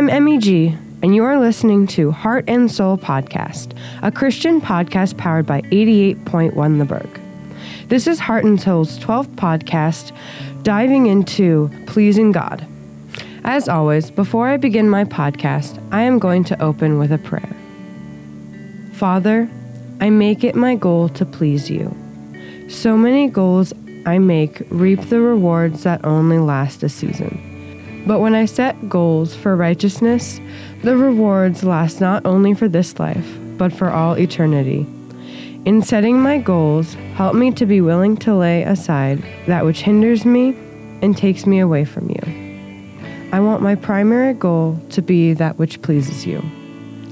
I'm Emmy MEG, and you are listening to Heart and Soul Podcast, a Christian podcast powered by 88.1 The Burg. This is Heart and Soul's 12th podcast diving into pleasing God. As always, before I begin my podcast, I am going to open with a prayer. Father, I make it my goal to please you. So many goals I make reap the rewards that only last a season. But when I set goals for righteousness, the rewards last not only for this life, but for all eternity. In setting my goals, help me to be willing to lay aside that which hinders me and takes me away from you. I want my primary goal to be that which pleases you.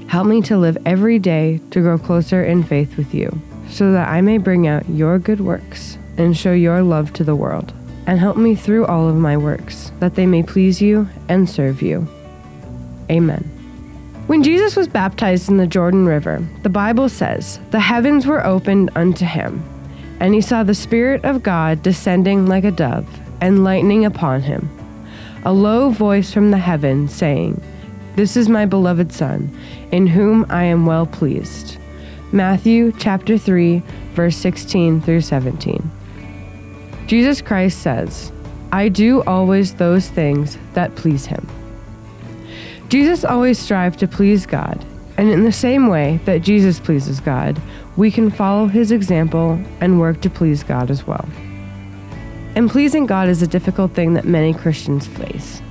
Help me to live every day to grow closer in faith with you, so that I may bring out your good works and show your love to the world and help me through all of my works, that they may please you and serve you. Amen. When Jesus was baptized in the Jordan River, the Bible says, The heavens were opened unto him, and he saw the Spirit of God descending like a dove and lightning upon him. A low voice from the heavens saying, This is my beloved Son, in whom I am well pleased. Matthew chapter 3, verse 16 through 17. Jesus Christ says, I do always those things that please him. Jesus always strived to please God, and in the same way that Jesus pleases God, we can follow his example and work to please God as well. And pleasing God is a difficult thing that many Christians face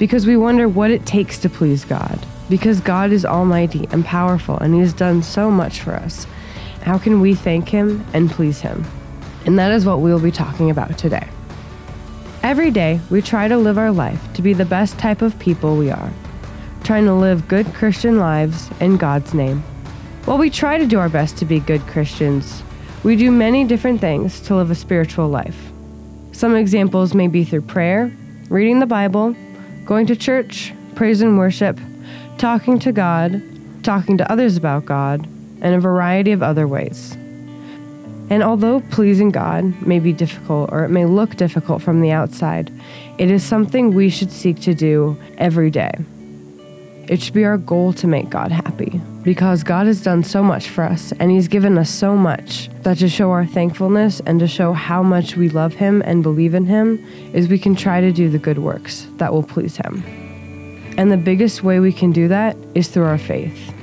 because we wonder what it takes to please God. Because God is almighty and powerful and He has done so much for us. How can we thank Him and please Him? And that is what we will be talking about today. Every day, we try to live our life to be the best type of people we are, trying to live good Christian lives in God's name. While we try to do our best to be good Christians, we do many different things to live a spiritual life. Some examples may be through prayer, reading the Bible, going to church, praise and worship, talking to God, talking to others about God, and a variety of other ways. And although pleasing God may be difficult or it may look difficult from the outside, it is something we should seek to do every day. It should be our goal to make God happy because God has done so much for us and He's given us so much that to show our thankfulness and to show how much we love Him and believe in Him is we can try to do the good works that will please Him. And the biggest way we can do that is through our faith.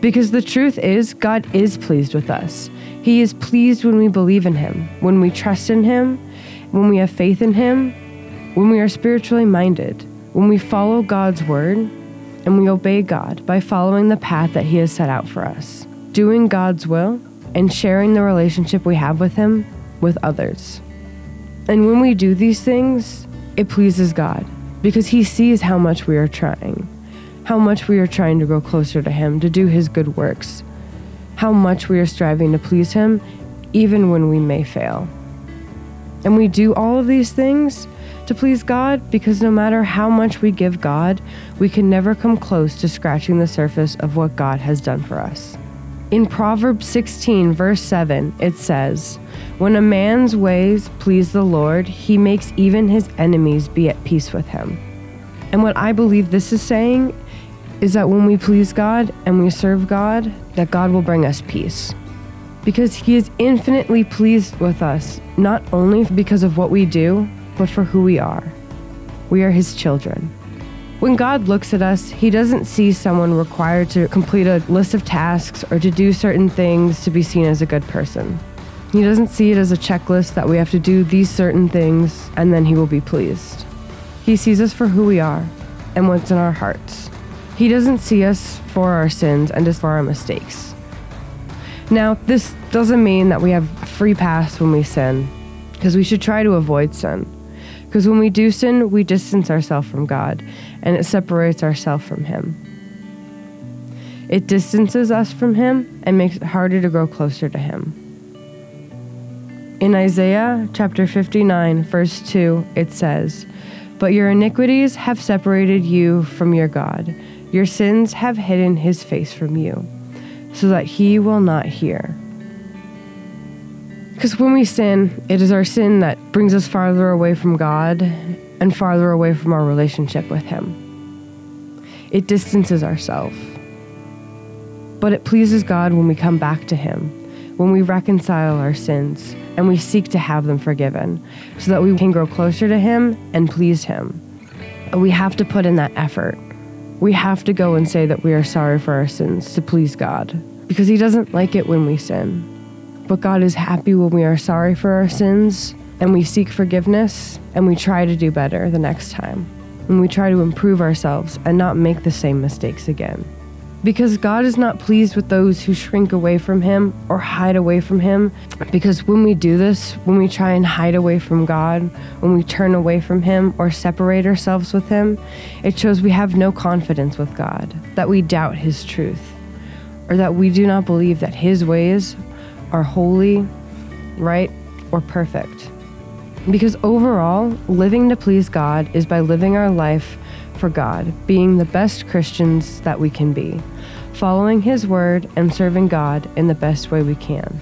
Because the truth is, God is pleased with us. He is pleased when we believe in Him, when we trust in Him, when we have faith in Him, when we are spiritually minded, when we follow God's word, and we obey God by following the path that He has set out for us, doing God's will, and sharing the relationship we have with Him with others. And when we do these things, it pleases God because He sees how much we are trying, how much we are trying to grow closer to Him, to do His good works, how much we are striving to please Him, even when we may fail. And we do all of these things to please God because no matter how much we give God, we can never come close to scratching the surface of what God has done for us. In Proverbs 16, verse 7, it says, When a man's ways please the Lord, he makes even his enemies be at peace with him. And what I believe this is saying is that when we please God and we serve God, that God will bring us peace. Because He is infinitely pleased with us, not only because of what we do, but for who we are. We are His children. When God looks at us, He doesn't see someone required to complete a list of tasks or to do certain things to be seen as a good person. He doesn't see it as a checklist that we have to do these certain things and then He will be pleased. He sees us for who we are and what's in our hearts. He doesn't see us for our sins and just for our mistakes. Now, this doesn't mean that we have free pass when we sin, because we should try to avoid sin. Because when we do sin, we distance ourselves from God, and it separates ourselves from Him. It distances us from Him and makes it harder to grow closer to Him. In Isaiah chapter 59, verse 2, it says, But your iniquities have separated you from your God your sins have hidden his face from you, so that he will not hear. Because when we sin, it is our sin that brings us farther away from God and farther away from our relationship with him. it distances ourselves. But it pleases God when we come back to Him, when we reconcile our sins and we seek to have them forgiven so that we can grow closer to Him and please Him. We have to put in that effort. We have to go and say that we are sorry for our sins to please God because He doesn't like it when we sin. But God is happy when we are sorry for our sins and we seek forgiveness and we try to do better the next time. And we try to improve ourselves and not make the same mistakes again. Because God is not pleased with those who shrink away from Him or hide away from Him. Because when we do this, when we try and hide away from God, when we turn away from Him or separate ourselves with Him, it shows we have no confidence with God, that we doubt His truth, or that we do not believe that His ways are holy, right, or perfect. Because overall, living to please God is by living our life for God, being the best Christians that we can be, following His word and serving God in the best way we can.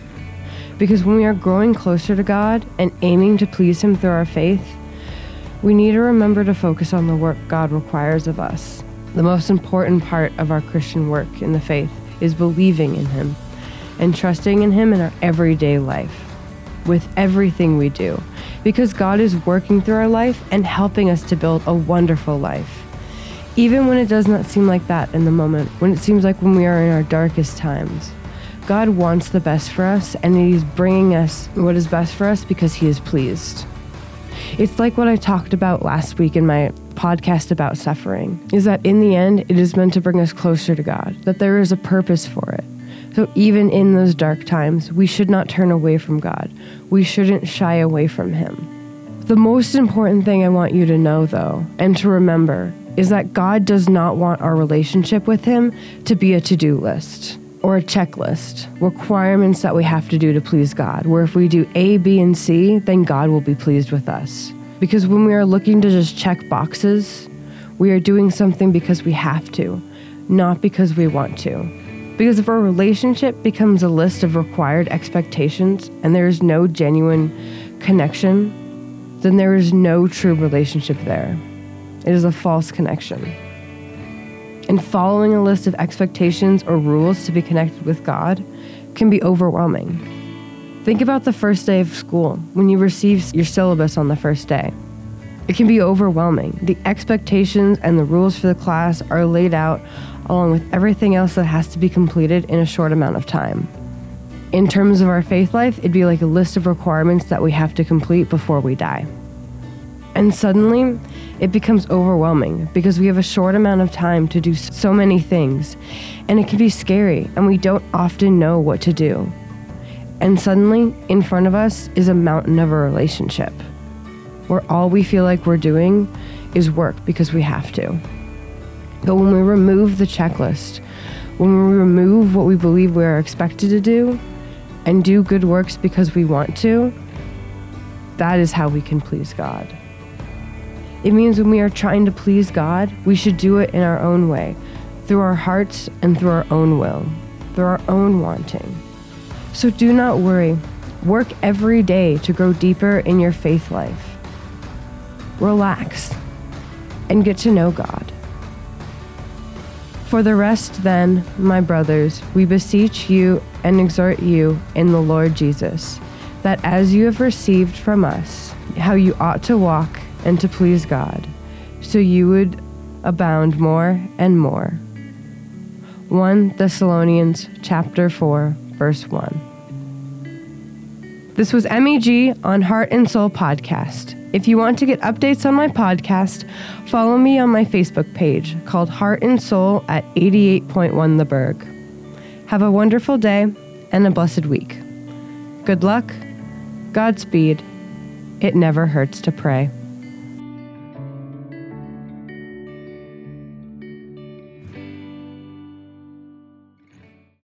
Because when we are growing closer to God and aiming to please Him through our faith, we need to remember to focus on the work God requires of us. The most important part of our Christian work in the faith is believing in Him and trusting in Him in our everyday life, with everything we do because God is working through our life and helping us to build a wonderful life. Even when it does not seem like that in the moment, when it seems like when we are in our darkest times. God wants the best for us, and He's bringing us what is best for us because He is pleased. It's like what I talked about last week in my podcast about suffering is that in the end, it is meant to bring us closer to God, that there is a purpose for it. So even in those dark times, we should not turn away from God. We shouldn't shy away from Him. The most important thing I want you to know, though, and to remember, is that God does not want our relationship with Him to be a to do list or a checklist, requirements that we have to do to please God, where if we do A, B, and C, then God will be pleased with us. Because when we are looking to just check boxes, we are doing something because we have to, not because we want to. Because if our relationship becomes a list of required expectations and there is no genuine connection, then there is no true relationship there. It is a false connection. And following a list of expectations or rules to be connected with God can be overwhelming. Think about the first day of school when you receive your syllabus on the first day. It can be overwhelming. The expectations and the rules for the class are laid out along with everything else that has to be completed in a short amount of time. In terms of our faith life, it'd be like a list of requirements that we have to complete before we die. And suddenly, it becomes overwhelming because we have a short amount of time to do so many things, and it can be scary, and we don't often know what to do. And suddenly, in front of us is a mountain of a relationship where all we feel like we're doing is work because we have to. But when we remove the checklist, when we remove what we believe we are expected to do and do good works because we want to, that is how we can please God. It means when we are trying to please God, we should do it in our own way, through our hearts and through our own will, through our own wanting. So do not worry. Work every day to grow deeper in your faith life. Relax and get to know God. For the rest, then, my brothers, we beseech you and exhort you in the Lord Jesus, that as you have received from us how you ought to walk and to please God, so you would abound more and more. 1 Thessalonians chapter 4 verse 1. This was MEG on Heart and Soul podcast. If you want to get updates on my podcast, follow me on my Facebook page called Heart and Soul at 88.1 The Burg. Have a wonderful day and a blessed week. Good luck, Godspeed. It never hurts to pray.